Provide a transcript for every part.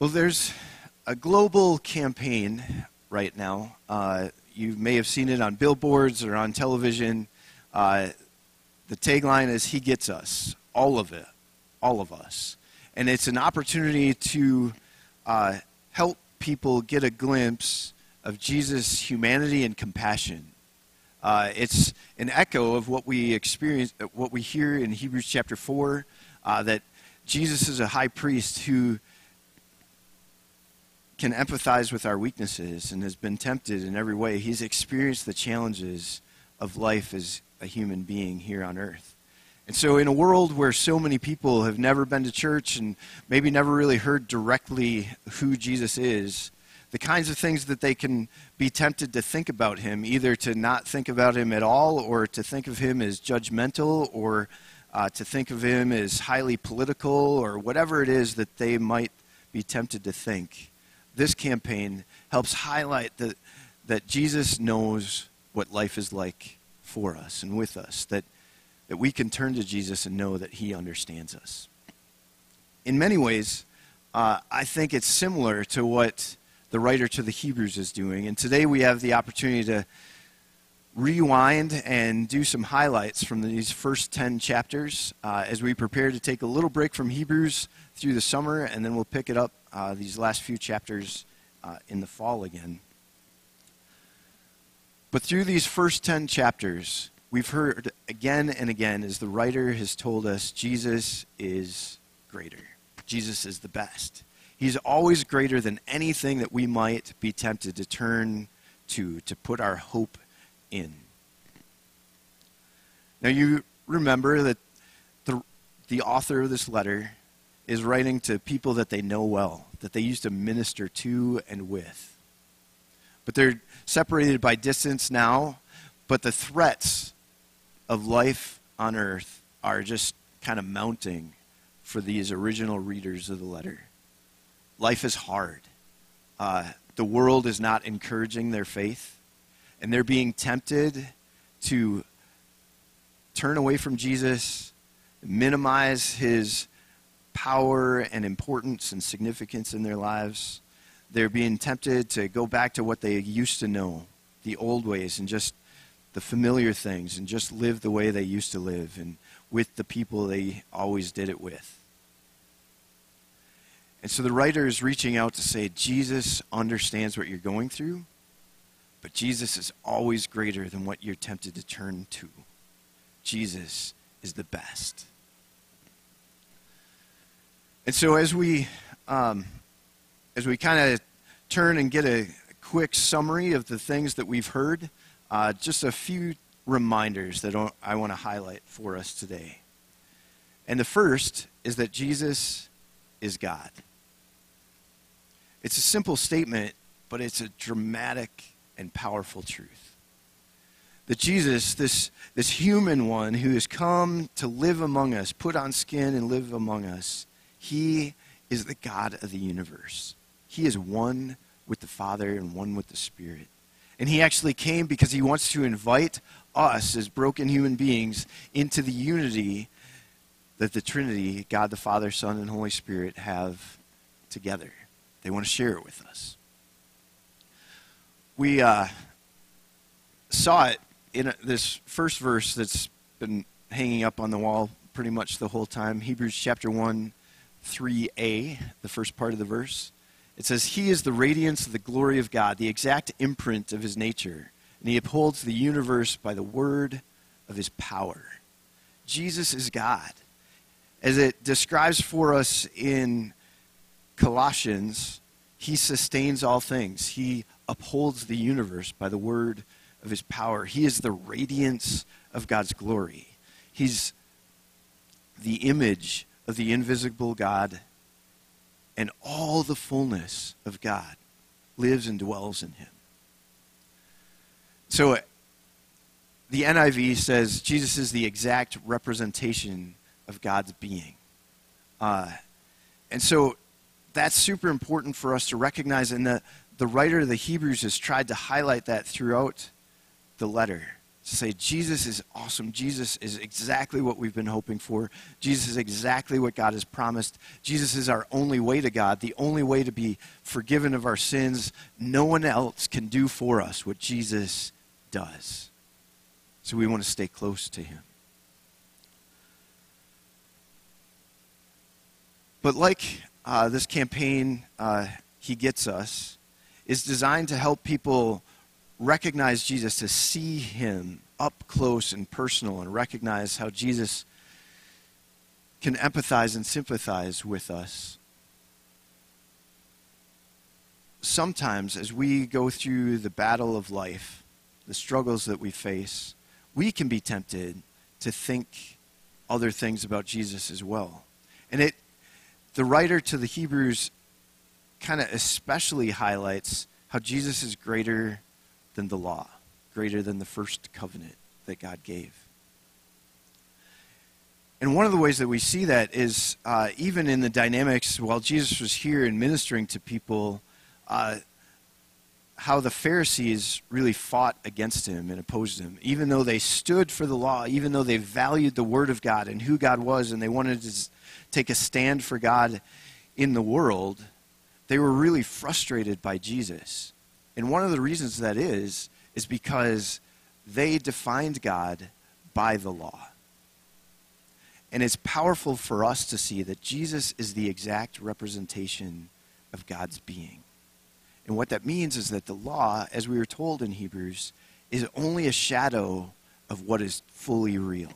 Well, there's a global campaign right now. Uh, you may have seen it on billboards or on television. Uh, the tagline is He gets us, all of it, all of us. And it's an opportunity to uh, help people get a glimpse of Jesus' humanity and compassion. Uh, it's an echo of what we experience, what we hear in Hebrews chapter 4, uh, that Jesus is a high priest who can empathize with our weaknesses and has been tempted in every way. He's experienced the challenges of life as a human being here on earth. And so, in a world where so many people have never been to church and maybe never really heard directly who Jesus is, the kinds of things that they can be tempted to think about him, either to not think about him at all, or to think of him as judgmental, or uh, to think of him as highly political, or whatever it is that they might be tempted to think this campaign helps highlight that, that Jesus knows what life is like for us and with us, that, that we can turn to Jesus and know that he understands us. In many ways, uh, I think it's similar to what the writer to the Hebrews is doing. And today we have the opportunity to rewind and do some highlights from these first 10 chapters uh, as we prepare to take a little break from Hebrews through the summer, and then we'll pick it up uh, these last few chapters uh, in the fall again. But through these first 10 chapters, we've heard again and again as the writer has told us Jesus is greater. Jesus is the best. He's always greater than anything that we might be tempted to turn to, to put our hope in. Now, you remember that the, the author of this letter is writing to people that they know well, that they used to minister to and with. But they're separated by distance now, but the threats of life on earth are just kind of mounting for these original readers of the letter. Life is hard. Uh, the world is not encouraging their faith, and they're being tempted to turn away from Jesus, minimize his power and importance and significance in their lives. They're being tempted to go back to what they used to know, the old ways, and just the familiar things, and just live the way they used to live and with the people they always did it with. And so the writer is reaching out to say, Jesus understands what you're going through, but Jesus is always greater than what you're tempted to turn to. Jesus is the best. And so as we um, as we kind of turn and get a quick summary of the things that we've heard, uh, just a few reminders that I want to highlight for us today. And the first is that Jesus is God. It's a simple statement, but it's a dramatic and powerful truth. That Jesus, this, this human one who has come to live among us, put on skin and live among us, he is the God of the universe. He is one with the Father and one with the Spirit. And he actually came because he wants to invite us as broken human beings into the unity that the Trinity, God the Father, Son, and Holy Spirit, have together. They want to share it with us. We uh, saw it in this first verse that's been hanging up on the wall pretty much the whole time Hebrews chapter 1, 3a, the first part of the verse. It says, He is the radiance of the glory of God, the exact imprint of his nature, and he upholds the universe by the word of his power. Jesus is God. As it describes for us in Colossians, he sustains all things. He upholds the universe by the word of his power. He is the radiance of God's glory. He's the image of the invisible God, and all the fullness of God lives and dwells in him. So the NIV says Jesus is the exact representation of God's being. Uh, and so that's super important for us to recognize, and the, the writer of the Hebrews has tried to highlight that throughout the letter. To say, Jesus is awesome. Jesus is exactly what we've been hoping for. Jesus is exactly what God has promised. Jesus is our only way to God, the only way to be forgiven of our sins. No one else can do for us what Jesus does. So we want to stay close to him. But like uh, this campaign, uh, He Gets Us, is designed to help people recognize Jesus, to see him up close and personal, and recognize how Jesus can empathize and sympathize with us. Sometimes, as we go through the battle of life, the struggles that we face, we can be tempted to think other things about Jesus as well. And it, the writer to the Hebrews kind of especially highlights how Jesus is greater than the law, greater than the first covenant that God gave. And one of the ways that we see that is uh, even in the dynamics while Jesus was here and ministering to people, uh, how the Pharisees really fought against him and opposed him. Even though they stood for the law, even though they valued the Word of God and who God was, and they wanted to take a stand for God in the world, they were really frustrated by Jesus. And one of the reasons that is, is because they defined God by the law. And it's powerful for us to see that Jesus is the exact representation of God's being. And what that means is that the law, as we were told in Hebrews, is only a shadow of what is fully real.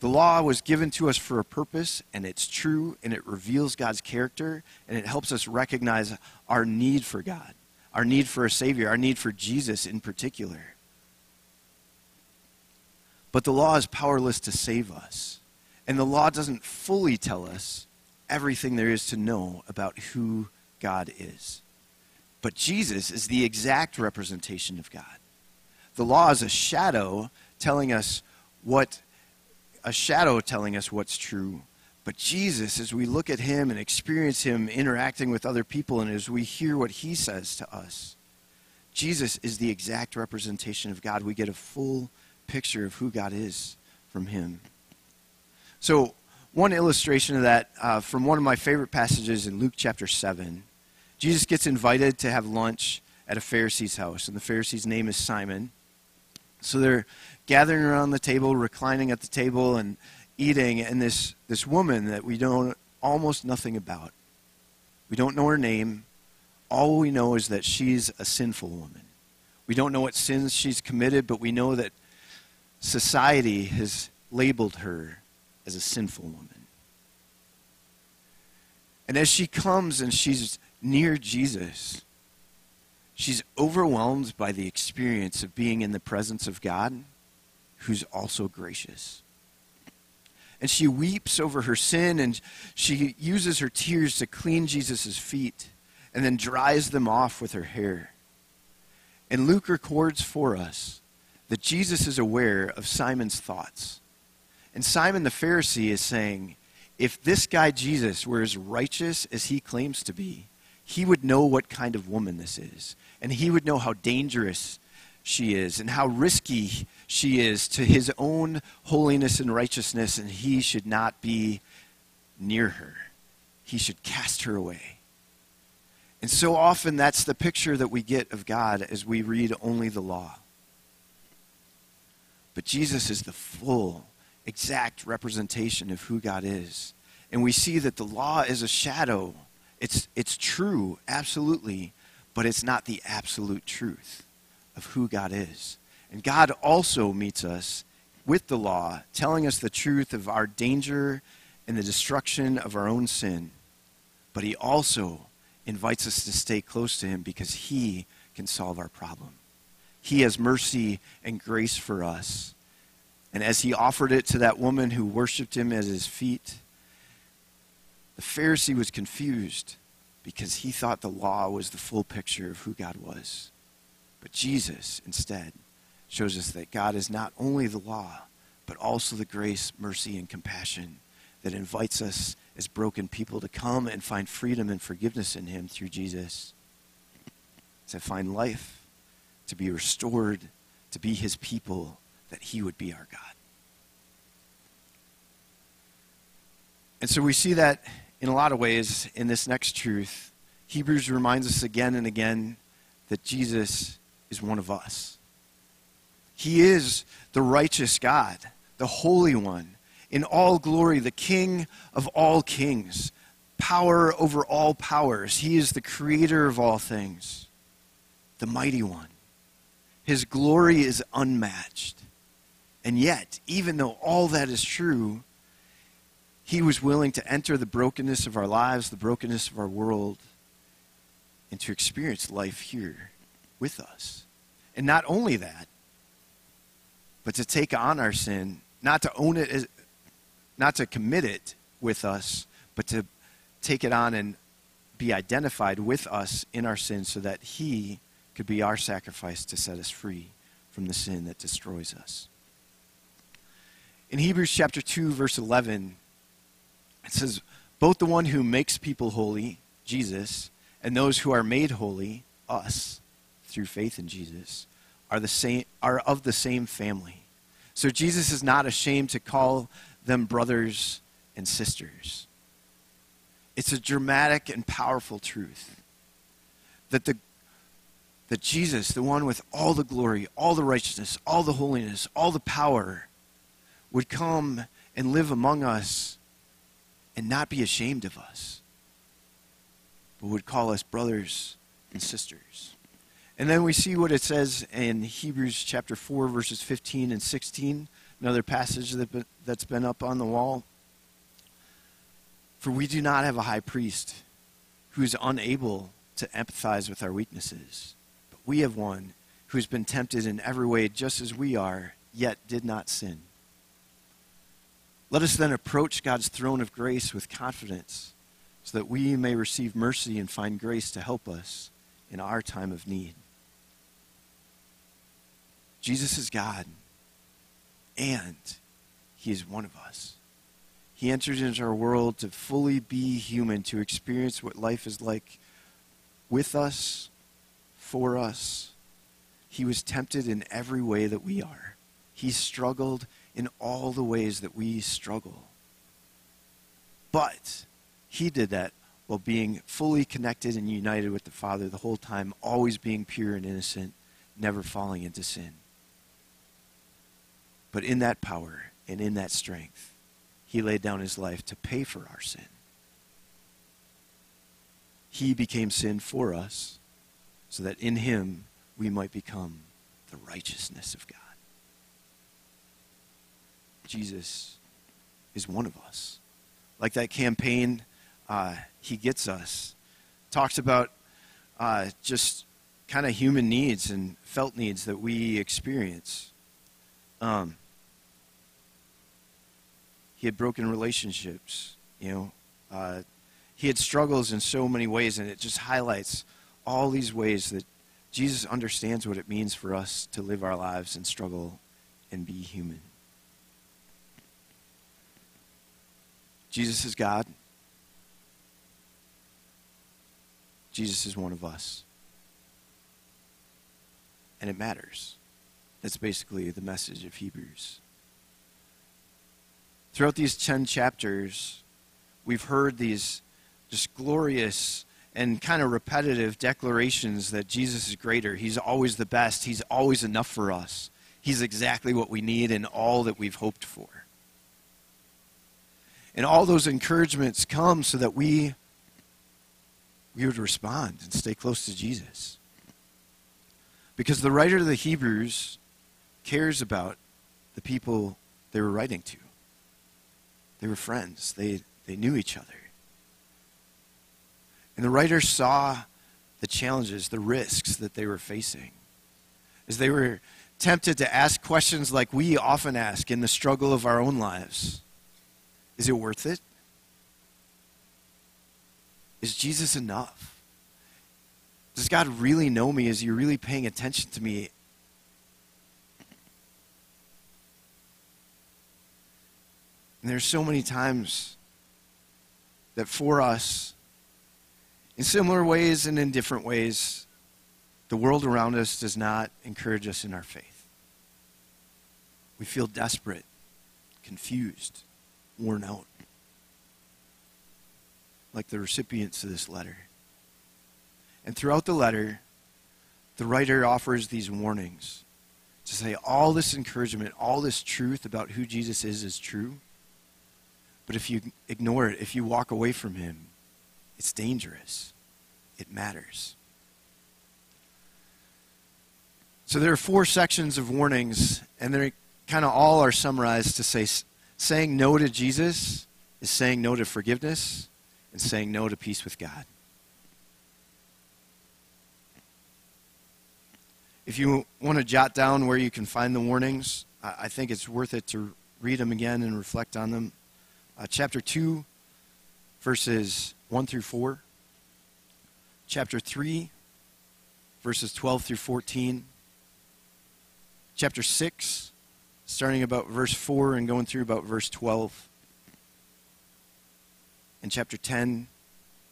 The law was given to us for a purpose, and it's true, and it reveals God's character, and it helps us recognize our need for God our need for a Savior, our need for Jesus in particular. But the law is powerless to save us. And the law doesn't fully tell us everything there is to know about who God is. But Jesus is the exact representation of God. The law is a shadow telling us what a shadow telling us what's true but Jesus, as we look at him and experience him interacting with other people, and as we hear what he says to us, Jesus is the exact representation of God. We get a full picture of who God is from him. So, one illustration of that uh, from one of my favorite passages in Luke chapter 7. Jesus gets invited to have lunch at a Pharisee's house, and the Pharisee's name is Simon. So they're gathering around the table, reclining at the table, and eating, and this, this woman that we know almost nothing about. We don't know her name. All we know is that she's a sinful woman. We don't know what sins she's committed, but we know that society has labeled her as a sinful woman. And as she comes and she's near Jesus, she's overwhelmed by the experience of being in the presence of God, who's also gracious and she weeps over her sin and she uses her tears to clean Jesus' feet and then dries them off with her hair. And Luke records for us that Jesus is aware of Simon's thoughts. And Simon the Pharisee is saying, if this guy Jesus were as righteous as he claims to be, he would know what kind of woman this is. And he would know how dangerous she is and how risky she is to his own holiness and righteousness, and he should not be near her. He should cast her away. And so often that's the picture that we get of God as we read only the law. But Jesus is the full, exact representation of who God is. And we see that the law is a shadow. It's, it's true, absolutely, but it's not the absolute truth of who God is. And God also meets us with the law, telling us the truth of our danger and the destruction of our own sin. But He also invites us to stay close to Him because He can solve our problem. He has mercy and grace for us. And as He offered it to that woman who worshiped Him at His feet, the Pharisee was confused because he thought the law was the full picture of who God was. But Jesus, instead, shows us that God is not only the law, but also the grace, mercy, and compassion that invites us as broken people to come and find freedom and forgiveness in Him through Jesus, to find life, to be restored, to be His people, that he would be our God. And so we see that in a lot of ways in this next truth. Hebrews reminds us again and again that Jesus is one of us. He is the righteous God, the Holy One, in all glory, the King of all kings, power over all powers. He is the creator of all things, the mighty one. His glory is unmatched. And yet, even though all that is true, he was willing to enter the brokenness of our lives, the brokenness of our world, and to experience life here with us. And not only that, but to take on our sin, not to own it, not to commit it with us, but to take it on and be identified with us in our sin so that he could be our sacrifice to set us free from the sin that destroys us. In Hebrews chapter 2 verse 11, it says, both the one who makes people holy, Jesus, and those who are made holy, us, through faith in Jesus, are, the same, are of the same family. So Jesus is not ashamed to call them brothers and sisters. It's a dramatic and powerful truth that, the, that Jesus, the one with all the glory, all the righteousness, all the holiness, all the power, would come and live among us and not be ashamed of us, but would call us brothers and sisters. And then we see what it says in Hebrews chapter 4, verses 15 and 16, another passage that, that's been up on the wall. For we do not have a high priest who is unable to empathize with our weaknesses, but we have one who has been tempted in every way just as we are, yet did not sin. Let us then approach God's throne of grace with confidence so that we may receive mercy and find grace to help us in our time of need. Jesus is God, and He is one of us. He entered into our world to fully be human, to experience what life is like with us, for us. He was tempted in every way that we are. He struggled in all the ways that we struggle. But he did that while being fully connected and united with the Father the whole time, always being pure and innocent, never falling into sin. But in that power and in that strength, he laid down his life to pay for our sin. He became sin for us so that in him we might become the righteousness of God. Jesus is one of us. Like that campaign, uh, He Gets Us, talks about uh, just kind of human needs and felt needs that we experience. Um, he had broken relationships, you know. Uh, he had struggles in so many ways, and it just highlights all these ways that Jesus understands what it means for us to live our lives and struggle and be human. Jesus is God. Jesus is one of us. And it matters. That's basically the message of Hebrews. Throughout these 10 chapters, we've heard these just glorious and kind of repetitive declarations that Jesus is greater. He's always the best. He's always enough for us. He's exactly what we need and all that we've hoped for. And all those encouragements come so that we, we would respond and stay close to Jesus. Because the writer of the Hebrews cares about the people they were writing to. They were friends, they, they knew each other. And the writer saw the challenges, the risks that they were facing. As they were tempted to ask questions like we often ask in the struggle of our own lives is it worth it? Is Jesus enough? Does God really know me? Is he really paying attention to me? And there's so many times that for us, in similar ways and in different ways, the world around us does not encourage us in our faith. We feel desperate, confused, worn out. Like the recipients of this letter. And throughout the letter, the writer offers these warnings to say all this encouragement, all this truth about who Jesus is is true. But if you ignore it, if you walk away from him, it's dangerous. It matters. So there are four sections of warnings, and they kind of all are summarized to say saying no to Jesus is saying no to forgiveness and saying no to peace with God. If you want to jot down where you can find the warnings, I think it's worth it to read them again and reflect on them. Uh, chapter 2, verses 1 through 4. Chapter 3, verses 12 through 14. Chapter 6, starting about verse 4 and going through about verse 12. And chapter 10,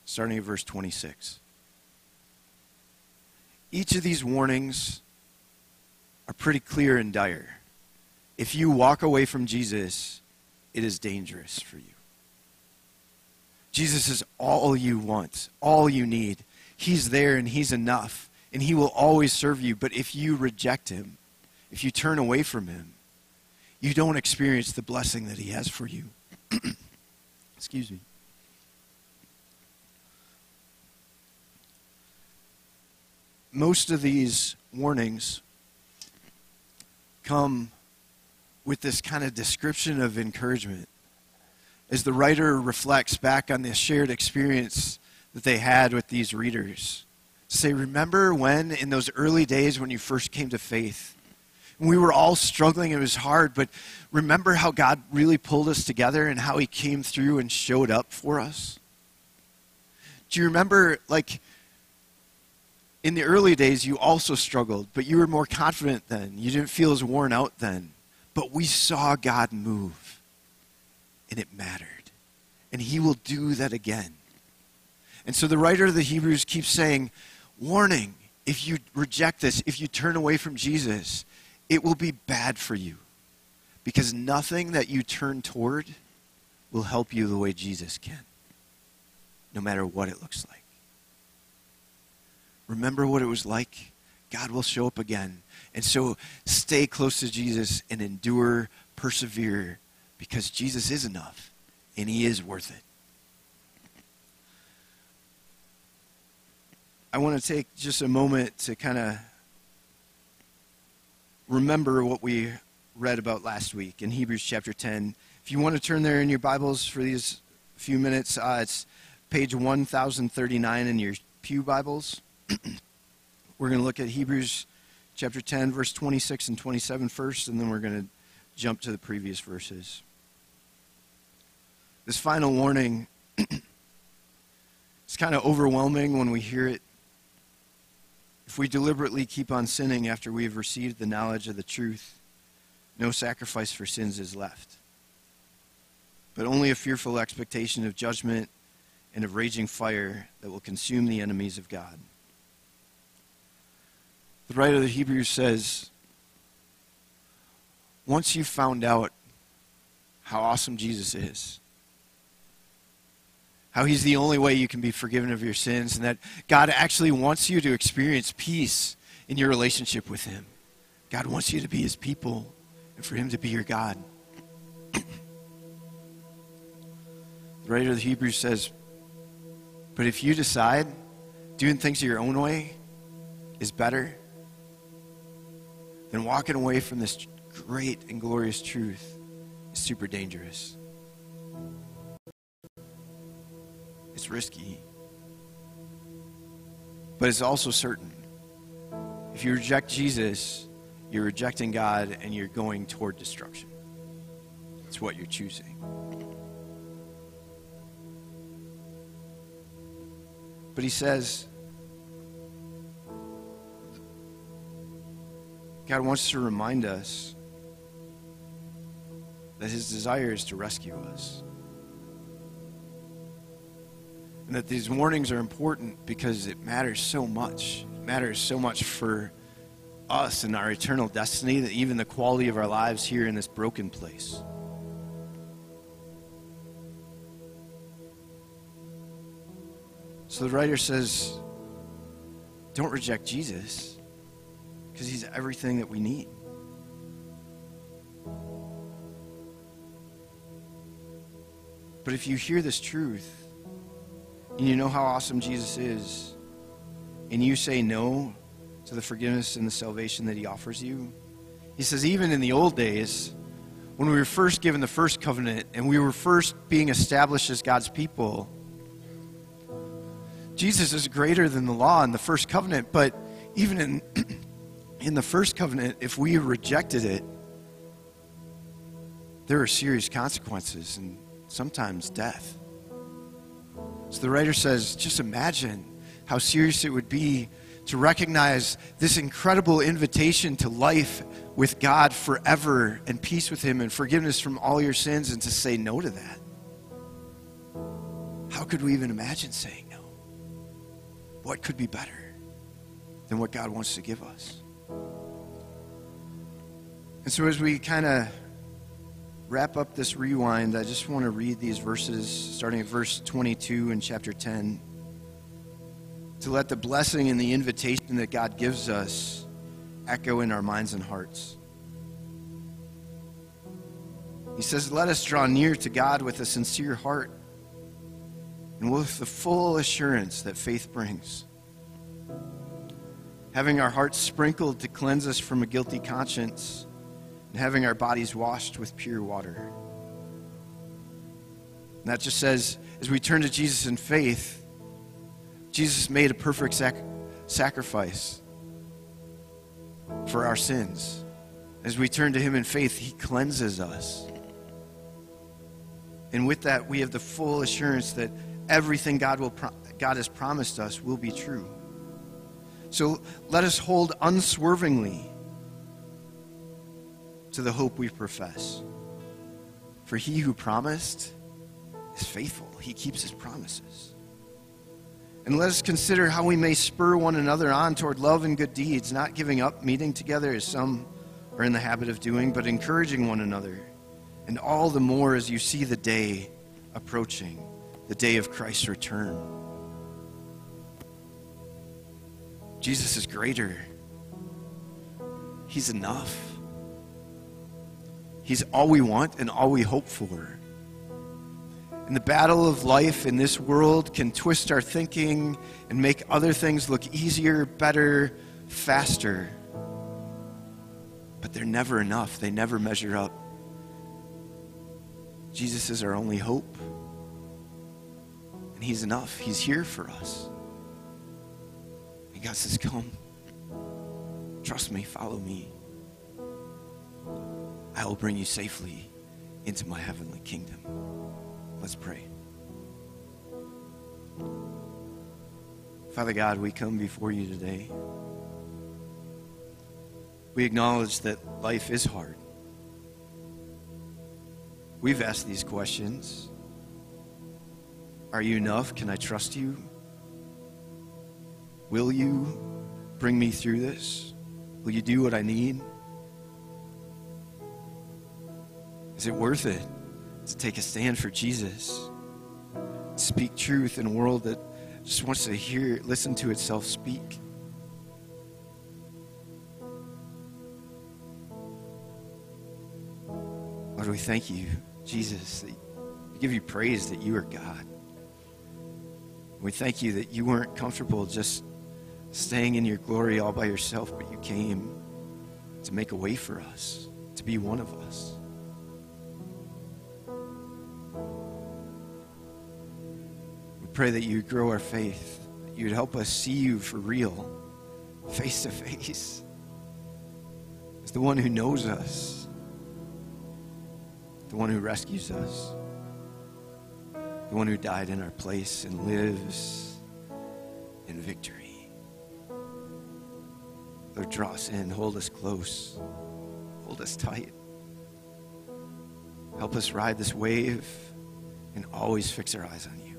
starting at verse 26. Each of these warnings are pretty clear and dire. If you walk away from Jesus, it is dangerous for you. Jesus is all you want, all you need. He's there and He's enough, and He will always serve you. But if you reject Him, if you turn away from Him, you don't experience the blessing that He has for you. Excuse me. most of these warnings come with this kind of description of encouragement. As the writer reflects back on this shared experience that they had with these readers, say, Remember when, in those early days when you first came to faith, we were all struggling, it was hard, but remember how God really pulled us together and how He came through and showed up for us? Do you remember, like, in the early days, you also struggled, but you were more confident then. You didn't feel as worn out then. But we saw God move, and it mattered. And He will do that again. And so the writer of the Hebrews keeps saying, Warning, if you reject this, if you turn away from Jesus, it will be bad for you. Because nothing that you turn toward will help you the way Jesus can, no matter what it looks like. Remember what it was like? God will show up again. And so stay close to Jesus and endure, persevere, because Jesus is enough and he is worth it. I want to take just a moment to kind of remember what we read about last week in Hebrews chapter 10. If you want to turn there in your Bibles for these few minutes, uh, it's page 1039 in your Pew Bibles. we're going to look at Hebrews chapter 10, verse 26 and 27 first, and then we're going to jump to the previous verses. This final warning is kind of overwhelming when we hear it. If we deliberately keep on sinning after we have received the knowledge of the truth, no sacrifice for sins is left, but only a fearful expectation of judgment and of raging fire that will consume the enemies of God. The writer of the Hebrews says, once you've found out how awesome Jesus is, how he's the only way you can be forgiven of your sins, and that God actually wants you to experience peace in your relationship with him. God wants you to be his people and for him to be your God. the writer of the Hebrews says, But if you decide doing things your own way is better, then walking away from this great and glorious truth is super dangerous. It's risky, but it's also certain. If you reject Jesus, you're rejecting God and you're going toward destruction. It's what you're choosing. But he says, God wants to remind us that his desire is to rescue us. And that these warnings are important because it matters so much. It matters so much for us and our eternal destiny, that even the quality of our lives here in this broken place. So the writer says, don't reject Jesus because he's everything that we need. But if you hear this truth and you know how awesome Jesus is, and you say no to the forgiveness and the salvation that he offers you, he says, even in the old days, when we were first given the first covenant and we were first being established as God's people, Jesus is greater than the law in the first covenant, but even in, in the first covenant, if we rejected it, there are serious consequences and sometimes death. So the writer says, just imagine how serious it would be to recognize this incredible invitation to life with God forever and peace with Him and forgiveness from all your sins and to say no to that. How could we even imagine saying no? What could be better than what God wants to give us? And so, as we kind of wrap up this rewind, I just want to read these verses, starting at verse 22 in chapter 10, to let the blessing and the invitation that God gives us echo in our minds and hearts. He says, Let us draw near to God with a sincere heart and with the full assurance that faith brings. Having our hearts sprinkled to cleanse us from a guilty conscience and having our bodies washed with pure water. And that just says, as we turn to Jesus in faith, Jesus made a perfect sac- sacrifice for our sins. As we turn to Him in faith, He cleanses us. And with that, we have the full assurance that everything God, will pro- God has promised us will be true. So let us hold unswervingly to the hope we profess. For he who promised is faithful, he keeps his promises. And let us consider how we may spur one another on toward love and good deeds, not giving up meeting together as some are in the habit of doing, but encouraging one another. And all the more as you see the day approaching, the day of Christ's return. Jesus is greater. He's enough. He's all we want and all we hope for. And the battle of life in this world can twist our thinking and make other things look easier, better, faster. But they're never enough, they never measure up. Jesus is our only hope. And He's enough. He's here for us. And God says, Come. Trust me, follow me. I will bring you safely into my heavenly kingdom. Let's pray. Father God, we come before you today. We acknowledge that life is hard. We've asked these questions Are you enough? Can I trust you? Will you bring me through this? Will you do what I need? Is it worth it to take a stand for Jesus? Speak truth in a world that just wants to hear, listen to itself speak. Lord, we thank you, Jesus. We give you praise that you are God. We thank you that you weren't comfortable just staying in your glory all by yourself, but you came to make a way for us, to be one of us. Pray that you would grow our faith, you would help us see you for real, face to face, as the one who knows us, the one who rescues us, the one who died in our place and lives in victory. Lord, draw us in, hold us close, hold us tight. Help us ride this wave and always fix our eyes on you.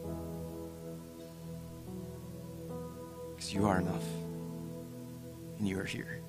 You are enough. And you are here.